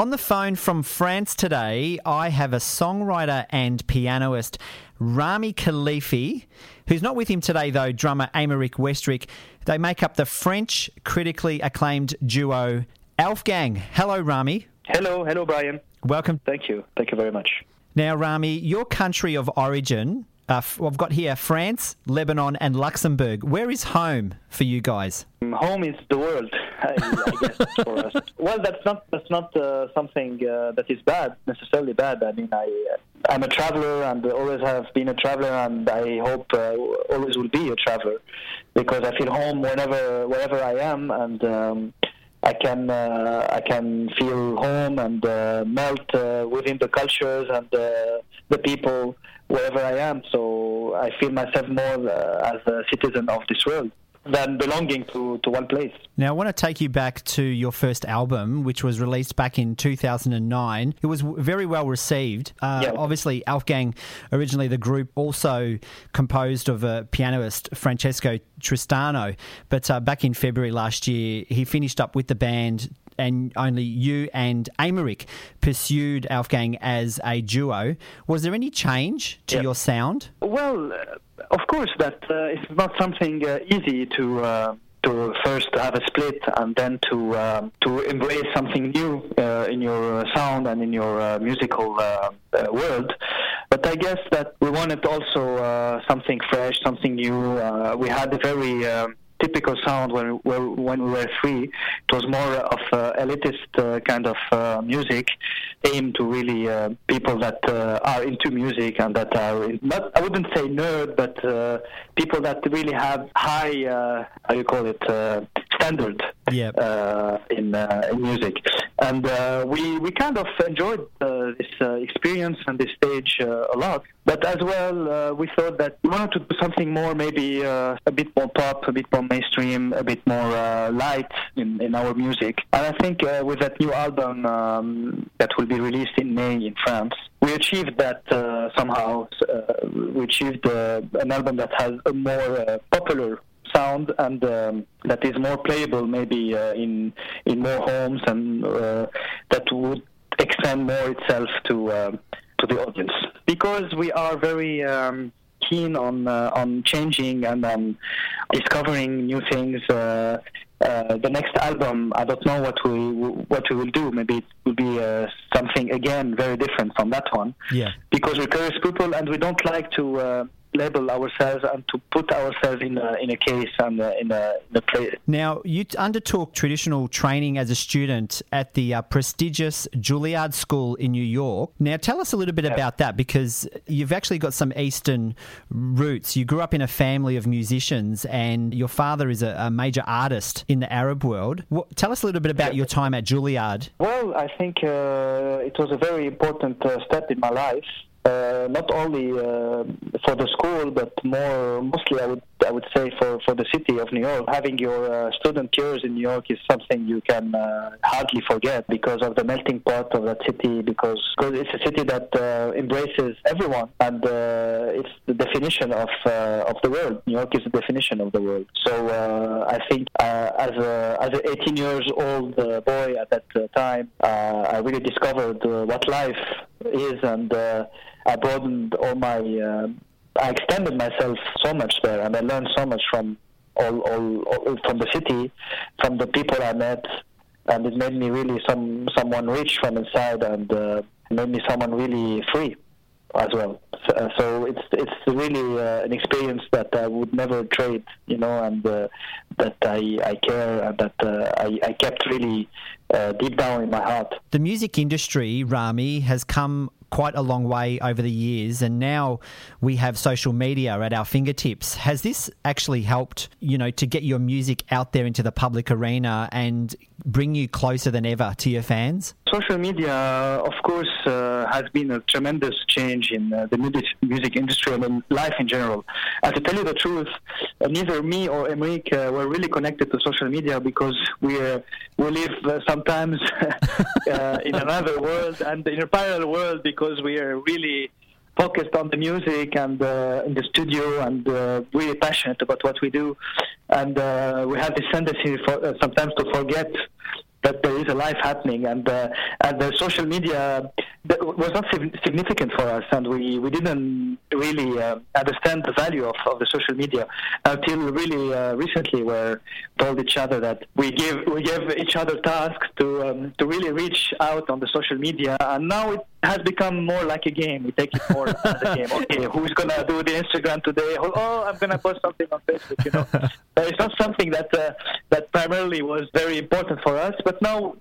On the phone from France today, I have a songwriter and pianist, Rami Khalifé, who's not with him today, though, drummer Aymeric Westrich. They make up the French critically acclaimed duo Aufgang. Hello, Rami. Hello, hello, Brian. Welcome. Thank you. Thank you very much. Now, Rami, your country of origin, uh, I've got here France, Lebanon, and Luxembourg. Where is home for you guys? Home is the world, I, I guess, for us. Well, that's not that's not uh, something uh, that is bad necessarily bad. I mean, I uh, I'm a traveler and always have been a traveler, and I hope uh, always will be a traveler because I feel home whenever wherever I am, and um, I can uh, I can feel home and uh, melt uh, within the cultures and uh, the people wherever I am. So I feel myself more uh, as a citizen of this world than belonging to, to one place. Now, I want to take you back to your first album, which was released back in 2009. It was very well received. Uh, Yeah. Obviously, Aufgang, originally the group, also composed of a pianist, Francesco Tristano. But uh, back in February last year, he finished up with the band. And only you and Aymeric pursued Aufgang as a duo. Was there any change to Yeah. your sound? Well, of course, that uh, it's not something uh, easy to uh, to first have a split and then to um, to embrace something new uh, in your sound and in your uh, musical uh, world. But I guess that we wanted also something fresh, something new. We had a very um, typical sound when we, when we were free. It was more of uh, elitist uh, kind of uh, music, aimed to really people that are into music and that are not I wouldn't say nerd, but people that really have high how you call it standard Yep. uh, in uh, in music, and uh, we we kind of enjoyed uh, this uh, experience and this stage uh, a lot. But as well, uh, we thought that we wanted to do something more, maybe uh, a bit more pop, a bit more mainstream, a bit more uh, light in, in our music. And I think uh, with that new album um, that will be released in May in France, we achieved that uh, somehow. Uh, we achieved uh, an album that has a more uh, popular sound and um, that is more playable maybe uh, in in more homes and uh, that would extend more itself to uh, to the audience because we are very um, keen on uh, on changing and um, discovering new things. Uh, uh, the next album, I don't know what we what we will do. Maybe it will be uh, something again very different from that one Yeah. because we're curious people and we don't like to uh, label ourselves and to put ourselves in a, in a case and uh, in a, in a place. Now, you undertook traditional training as a student at the uh, prestigious Juilliard School in New York. Now, tell us a little bit about that because you've actually got some Eastern roots. You grew up in a family of musicians, and your father is a, a major artist in the Arab world. What, tell us a little bit about your time at Juilliard. Well, I think uh, it was a very important uh, step in my life. Uh, not only uh, for the school, but more mostly, I would I would say for, for the city of New York. Having your uh, student years in New York is something you can uh, hardly forget because of the melting pot of that city. Because, because it's a city that uh, embraces everyone, and uh, it's the definition of uh, of the world. New York is the definition of the world. So uh, I think as a as an 18 years old boy at that time, I really discovered what life is, and I broadened all my. Uh, I extended myself so much there, and I learned so much from all, all, all from the city, from the people I met, and it made me really some someone rich from inside, and uh, made me someone really free as well. So, uh, so it's it's really uh, an experience that I would never trade, you know, and uh, that I, I care and that uh, I, I kept really uh, deep down in my heart. The music industry, Rami, has come quite a long way over the years, and now we have social media at our fingertips. Has this actually helped, you know, to get your music out there into the public arena and bring you closer than ever to your fans? Social media, of course, uh, has been a tremendous change in uh, the music, industry and in life in general. And to tell you the truth, uh, neither me or Aymeric uh, were really connected to social media because we uh, we live uh, sometimes in another world and in a parallel world because we are really focused on the music and uh, in the studio and uh, really passionate about what we do. And uh, we have this tendency for, sometimes to forget that there is a life happening, and uh, and the social media was not significant for us, and we, we didn't really uh, understand the value of, of the social media until really uh, recently, where told each other that we give we give each other tasks to um, to really reach out on the social media, and now it has become more like a game. We take it more as a game. Okay, who's gonna do the Instagram today? Oh, oh I'm gonna post something on Facebook. You know, it's not something that uh, that primarily was very important for us, but now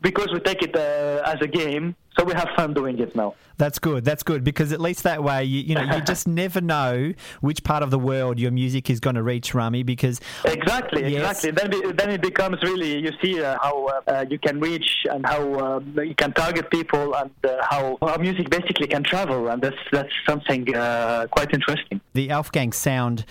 because we take it uh, as a game, so we have fun doing it now. That's good. That's good because at least that way, you, you know, you just never know which part of the world your music is going to reach, Rami. Because exactly, yes. exactly. Then, then it becomes really you see uh, how uh, you can reach and how uh, you can target people and uh, how, how music basically can travel, and that's that's something uh, quite interesting. The Aufgang sound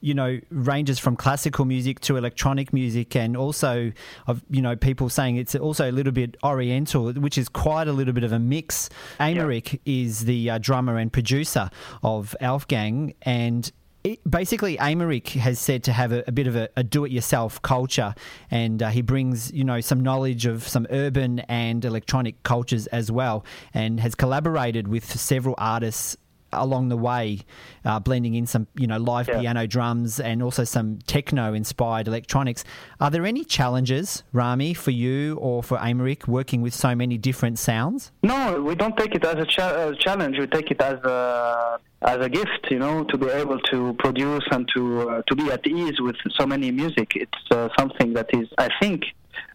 you know, ranges from classical music to electronic music, and also of you know people saying it's also a little bit oriental, which is quite a little bit of a mix. Aymeric yep. is the uh, drummer and producer of Aufgang, and it, basically, Aymeric has said to have a, a bit of a, a, do-it-yourself culture, and uh, he brings you know some knowledge of some urban and electronic cultures as well, and has collaborated with several artists along the way, uh, blending in some you know live yeah. piano drums and also some techno inspired electronics. Are there any challenges, Rami, for you or for Aymeric working with so many different sounds? No, we don't take it as a, cha- as challenge. We take it as a as a gift, you know, to be able to produce and to uh, to be at ease with so many music. It's uh, something that is, I think,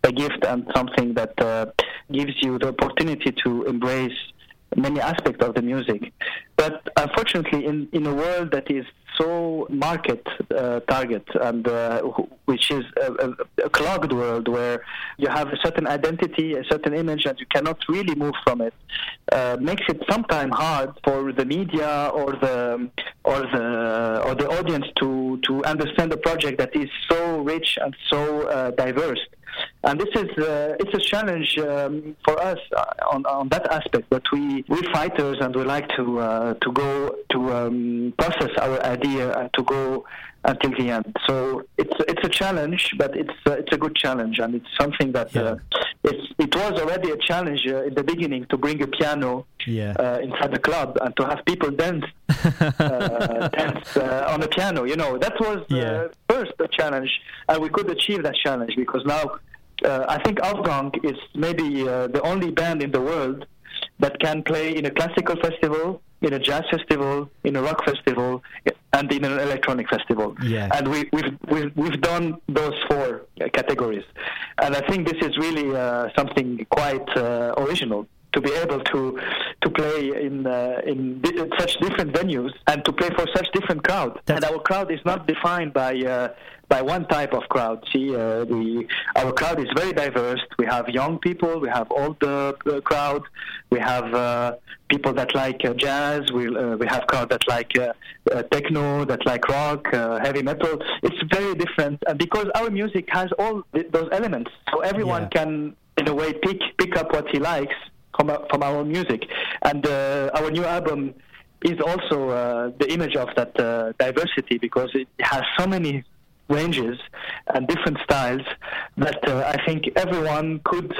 a gift and something that uh, gives you the opportunity to embrace many aspects of the music. But unfortunately, in, in a world that is so market uh, target and uh, which is a, a, clogged world where you have a certain identity, a certain image, and you cannot really move from it, uh, makes it sometimes hard for the media or the or the or the audience to to understand a project that is so rich and so uh, diverse and this is uh, it's a challenge um, for us uh, on, on that aspect. But we we fighters and we like to uh, to go to um, process our idea and to go until the end. So it's it's a challenge, but it's uh, it's a good challenge, and it's something that yeah. uh, it's it was already a challenge uh, in the beginning to bring a piano yeah. uh, inside the club and to have people dance uh, dance uh, on the piano. You know that was yeah. First a challenge, and we could achieve that challenge because now I think Aufgang is maybe the only band in the world that can play in a classical festival in a jazz festival, in a rock festival, and in an electronic festival. Yeah. And we, we've, we've, we've done those four categories. And I think this is really uh, something quite uh, original to be able to to play in uh, in such different venues and to play for such different crowds. And our crowd is not defined by uh, by one type of crowd. See, uh, the our crowd is very diverse. We have young people, we have older uh, crowd, we have uh, people that like uh, jazz, we uh, we have crowd that like uh, uh, techno, that like rock, uh, heavy metal. It's very different, and because our music has all th- those elements, so everyone yeah. can in a way pick pick up what he likes from from our music, and uh, our new album is also uh, the image of that uh, diversity because it has so many ranges and different styles that I think everyone could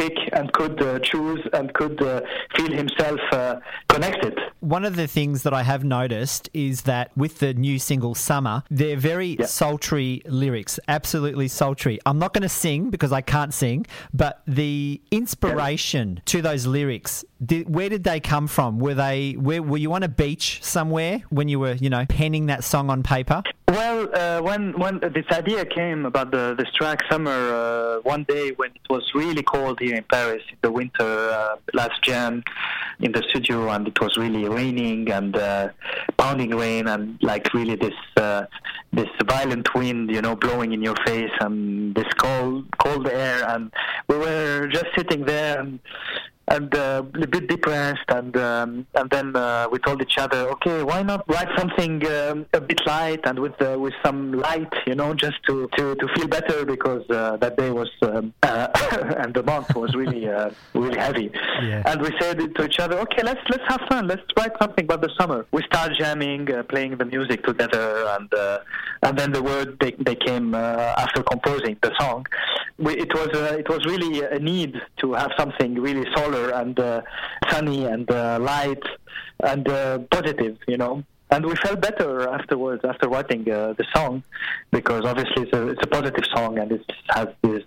pick and could uh, choose and could uh, feel himself uh, connected. One of the things that I have noticed is that with the new single Summer, they're very yeah. sultry lyrics, absolutely sultry. I'm not going to sing because I can't sing, but the inspiration yeah. to those lyrics, did, where did they come from? Were they where, were you on a beach somewhere when you were, you know, penning that song on paper? Well, uh, when when this idea came about the this track summer, uh, one day when it was really cold here in Paris in the winter, uh, last Jan, in the studio, and it was really raining and uh, pounding rain and like really this uh, this violent wind, you know, blowing in your face and this cold cold air, and we were just sitting there and and uh, a bit depressed, and um, and then uh, we told each other, okay, why not write something um, a bit light and with uh, with some light, you know, just to to, to feel better because uh, that day was um, uh, and the month was really uh, really heavy, yeah. and we said to each other, okay, let's let's have fun, let's write something about the summer. We start jamming, playing the music together, and and then the word they, they came after composing the song. we, it was uh, it was really a need to have something really solar and uh, sunny and uh, light and uh, positive, you know and we felt better afterwards after writing uh, the song because obviously it's a, it's a positive song and it has this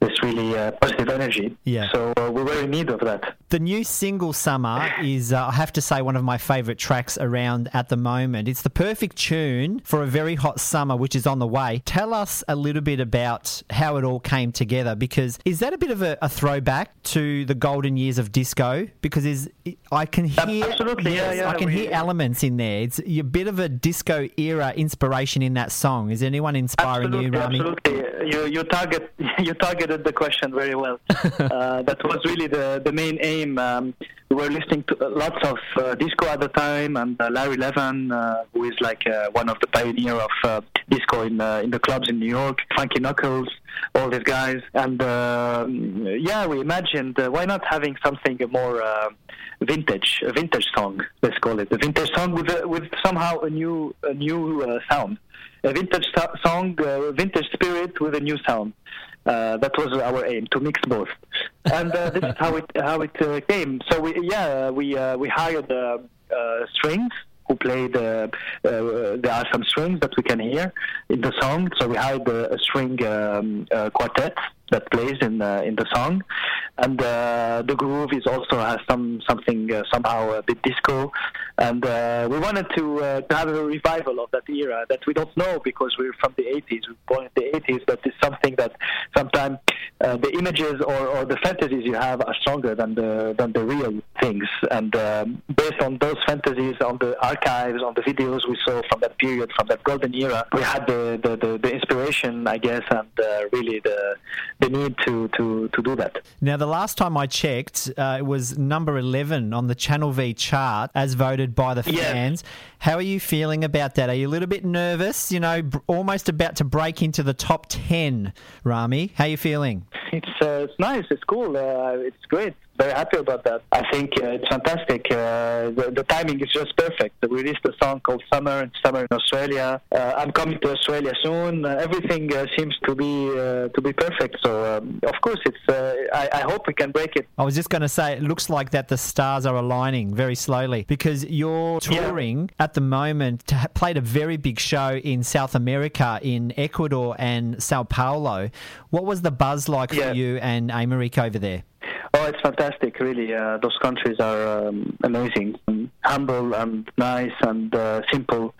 this really uh, positive energy. Yeah. So uh, we were in need of that. The new single "Summer" is, uh, I have to say, one of my favourite tracks around at the moment. It's the perfect tune for a very hot summer, which is on the way. Tell us a little bit about how it all came together, because is that a bit of a, a throwback to the golden years of disco? Because is I can hear absolutely, yes, yeah, yeah, I can we, hear elements in there. It's a bit of a disco era inspiration in that song. Is anyone inspiring you, Rami? Absolutely, you you target you targeted the question very well. uh, that was really the the main aim. Um, we were listening to lots of uh, disco at the time, and uh, Larry Levan, uh, who is like uh, one of the pioneer of uh, disco in in the clubs in New York, Frankie Knuckles, all these guys, and um, yeah, we imagined why not having something more vintage, a vintage song, let's call it, a vintage song with a, with somehow a new a new uh, sound, a vintage song, uh, vintage spirit with a new sound. Uh, that was our aim to mix both, and uh, this is how it how it uh, came. So we yeah we uh, we hired the strings who played. Uh, uh, there are some strings that we can hear in the song. So we hired a, string um, uh, quartet that plays in in the song, and the groove is also has some something somehow a bit disco, and we wanted to, to have a revival of that era that we don't know because we're from the 80s, we are born in the 80s, but it's something that sometimes uh, the images or, or the fantasies you have are stronger than the than the real things. And um, based on those fantasies, on the archives, on the videos we saw from that period, from that golden era, we had the, the, the, the inspiration, I guess, and uh, really the the need to, to, to do that. Now, the last time I checked, uh, it was number 11 on the Channel V chart as voted by the fans. Yes. How are you feeling about that? Are you a little bit nervous? You know, almost about to break into the top 10, Rami. How are you feeling? It's, uh, it's nice. It's cool. Uh, it's great very happy about that. I think uh, it's fantastic. Uh, the, the, timing is just perfect. We released a song called Summer. It's summer in Australia. Uh, I'm coming to Australia soon. Uh, everything uh, seems to be uh, to be perfect. So um, of course, it's. I, I, hope we can break it. I was just going to say, it looks like that the stars are aligning very slowly because you're touring yeah. at the moment. Played a very big show in South America, in Ecuador and Sao Paulo. What was the buzz like yeah. for you and Aymeric over there? Oh, it's fantastic, really. Uh, those countries are um, amazing, um, humble and nice and uh, simple,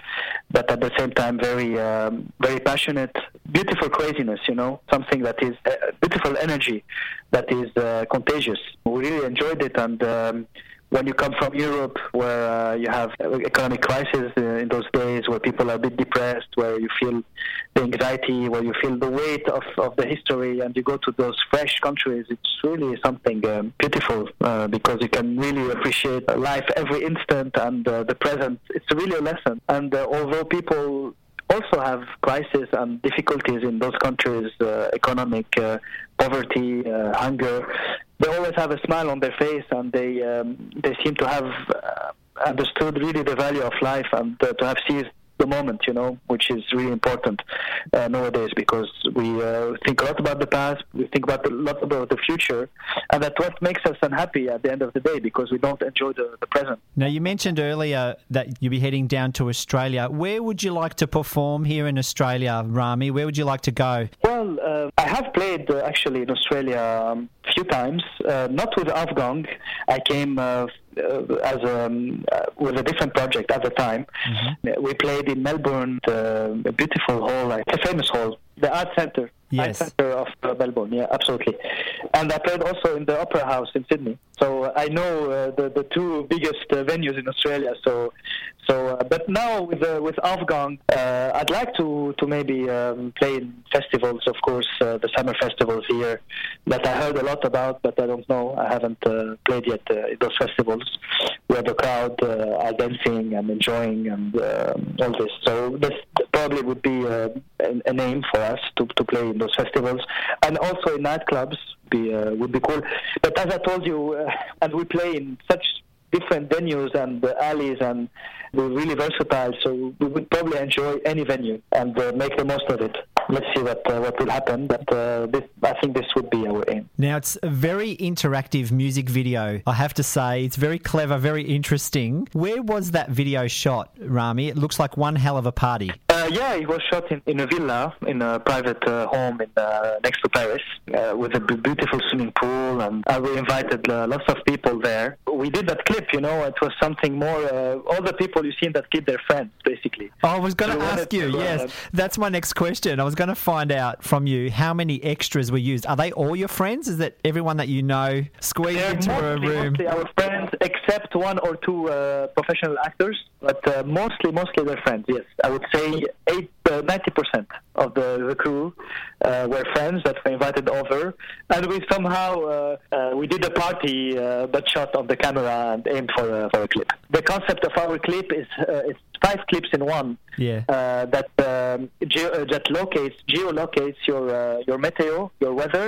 but at the same time very, um, very passionate. Beautiful craziness, you know, something that is uh, beautiful energy that is uh, contagious. We really enjoyed it, and um, when you come from Europe, where uh, you have economic crisis uh, in those days, where people are a bit depressed, where you feel the anxiety, where you feel the weight of, of the history, and you go to those fresh countries, it's really something um, beautiful uh, because you can really appreciate life every instant and uh, the present. It's really a lesson. And uh, although people also have crises and difficulties in those countries, uh, economic uh, poverty, hunger. They always have a smile on their face, and they um, they seem to have uh, understood really the value of life and uh, to have seized the moment, you know, which is really important uh, nowadays because we uh, think a lot about the past, we think about a lot about the future, and that's what makes us unhappy at the end of the day because we don't enjoy the, the present. Now, you mentioned earlier that you'll be heading down to Australia. Where would you like to perform here in Australia, Rami? Where would you like to go? Well, uh, I have played uh, actually in Australia um, a few times, uh, not with Aufgang. I came uh, as a, um, uh, with a different project at the time. Mm-hmm. We played in Melbourne, the, a beautiful hall, a famous hall, the Art Centre. Yes. Art Centre of uh, Melbourne, yeah, absolutely. And I played also in the Opera House in Sydney. So I know uh, the the two biggest uh, venues in Australia. So so, uh, but now with uh, with Aufgang, uh, I'd like to to maybe um, play in festivals. Of course, uh, the summer festivals here that I heard a lot about, but I don't know. I haven't uh, played yet uh, in those festivals where the crowd are dancing and enjoying and um, all this. So this probably would be a, a name for us to to play in those festivals, and also in nightclubs. Be, uh, would be cool. But as I told you, uh, and we play in such different venues and uh, alleys, and we're really versatile. So we would probably enjoy any venue and uh, make the most of it. Let's see what uh, what will happen. But uh, this, I think this would be our aim. Now it's a very interactive music video. I have to say, it's very clever, very interesting. Where was that video shot, Rami? It looks like one hell of a party. Uh, yeah, it was shot in, in a villa, in a private uh, home in, uh, next to Paris, uh, with a b- beautiful swimming pool, and uh, we invited uh, lots of people there. We did that clip, you know, it was something more. Uh, all the people you see in that clip, they're friends, basically. Oh, I was going to ask you, yes. That's my next question. I was going to find out from you how many extras were used. Are they all your friends? Is it everyone that you know squeezed They're into a room? mostly our friends, except one or two uh, professional actors, but uh, mostly, mostly they're friends. Yes, I would say eight, uh, ninety percent of the, the crew uh, were friends that were invited over, and we somehow uh, uh, we did a party, uh, but shot on the camera and aimed for a, for a clip. The concept of our clip is uh, it's five clips in one. Yeah. Uh, that um, geo, uh, that locates geolocates your uh, your meteo, your weather,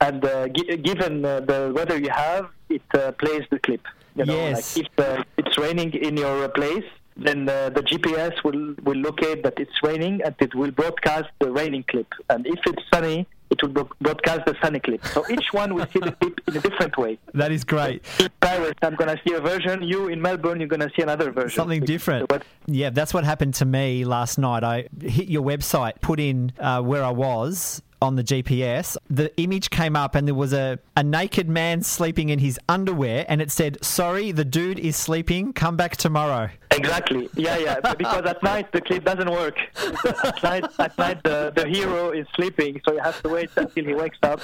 and uh, gi- given uh, the weather you have, it uh, plays the clip. You know, Yes. like if uh, it's raining in your place, then uh, the GPS will will locate that it's raining, and it will broadcast the raining clip. And if it's sunny, it will broadcast the sunny clip. So each one will see the clip in a different way. That is great. In Paris, I'm gonna see a version. You in Melbourne, you're gonna see another version. Something different. Yeah, that's what happened to me last night. I hit your website, put in uh, where I was on the GPS. The image came up and there was a, a naked man sleeping in his underwear and it said, Sorry, the dude is sleeping. Come back tomorrow. Exactly. Yeah, yeah. Because at night the clip doesn't work. At night, at night the, the hero is sleeping, so you have to wait until he wakes up,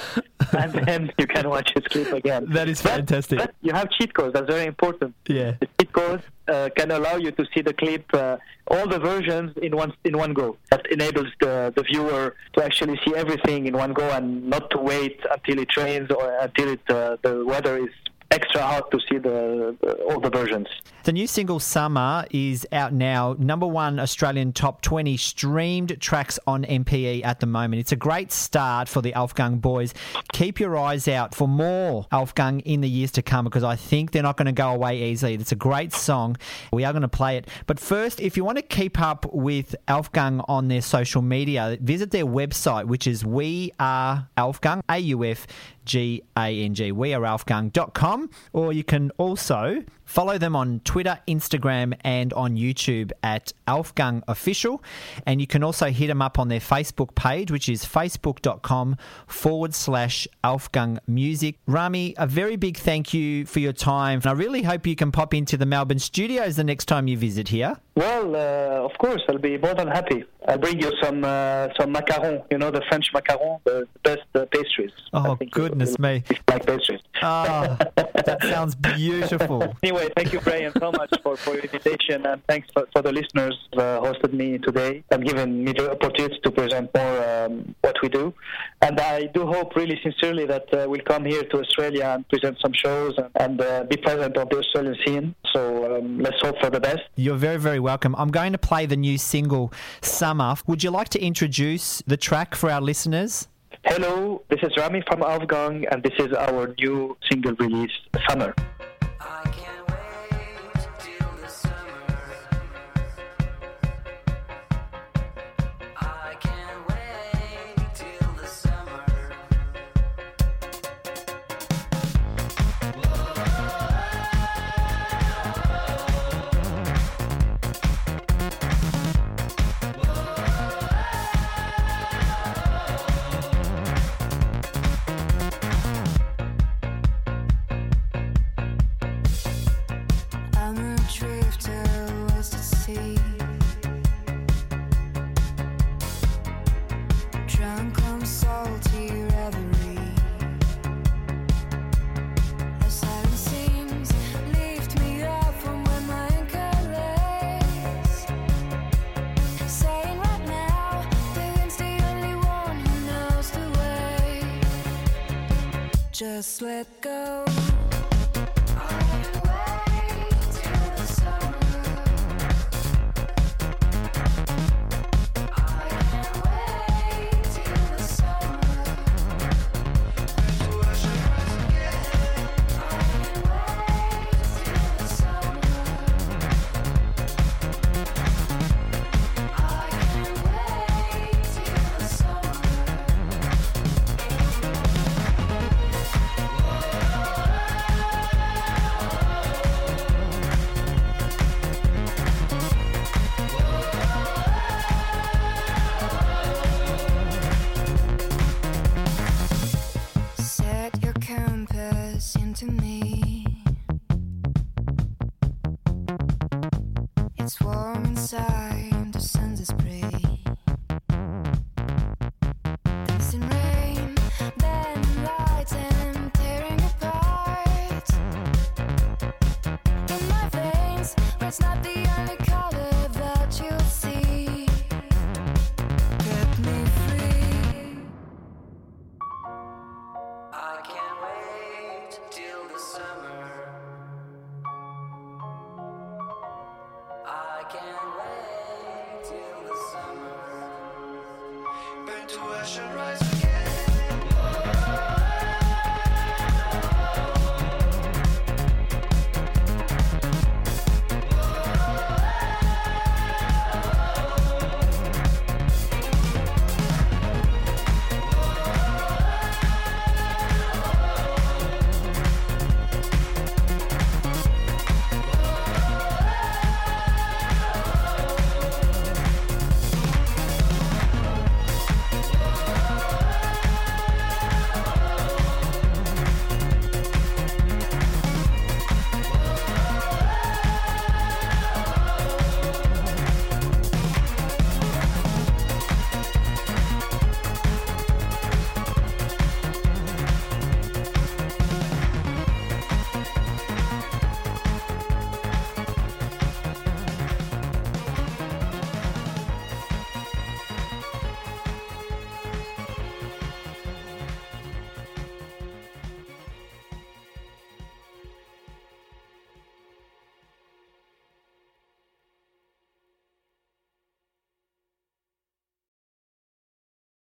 and then you can watch his clip again. That is But- fantastic. but you have cheat codes. That's very important. Yeah. The cheat codes uh, can allow you to see the clip, uh, all the versions in one in one go. That enables the, the viewer to actually see everything in one go and not to wait until it rains or until it uh, the weather is extra hard to see the, the all the versions. The new single Summer is out now. Number one Australian top 20 streamed tracks on MPE at the moment. It's a great start for the Aufgang boys. Keep your eyes out for more Aufgang in the years to come because I think they're not going to go away easily. It's a great song. We are going to play it. But first, if you want to keep up with Aufgang on their social media, visit their website, which is We Are Aufgang, A U F G A N G, We are weareaufgang.com, or you can also follow them on Twitter, Instagram, and on YouTube at Aufgang Official. And you can also hit them up on their Facebook page, which is facebook.com forward slash Aufgang Music. Rami, a very big thank you for your time. And I really hope you can pop into the Melbourne studios the next time you visit here. Well, uh, of course, I'll be more than happy. I'll bring you some uh, some macaron. You know the French macaron, the best uh, pastries. Oh, goodness me. Like pastries. Ah, that sounds beautiful. Anyway, thank you, Brian, so much for, for your invitation, and thanks for, for the listeners who uh, hosted me today and given me the opportunity to present more um, what we do. And I do hope, really sincerely, that uh, we'll come here to Australia and present some shows and, and uh, be present on the Australian scene. So um, let's hope for the best. You're very, very welcome. I'm going to play the new single, Summer. Would you like to introduce the track for our listeners? Hello, this is Rami from Aufgang, and this is our new single release, Summer. Just let go. I can't wait till the summer. bent to ash and rise again.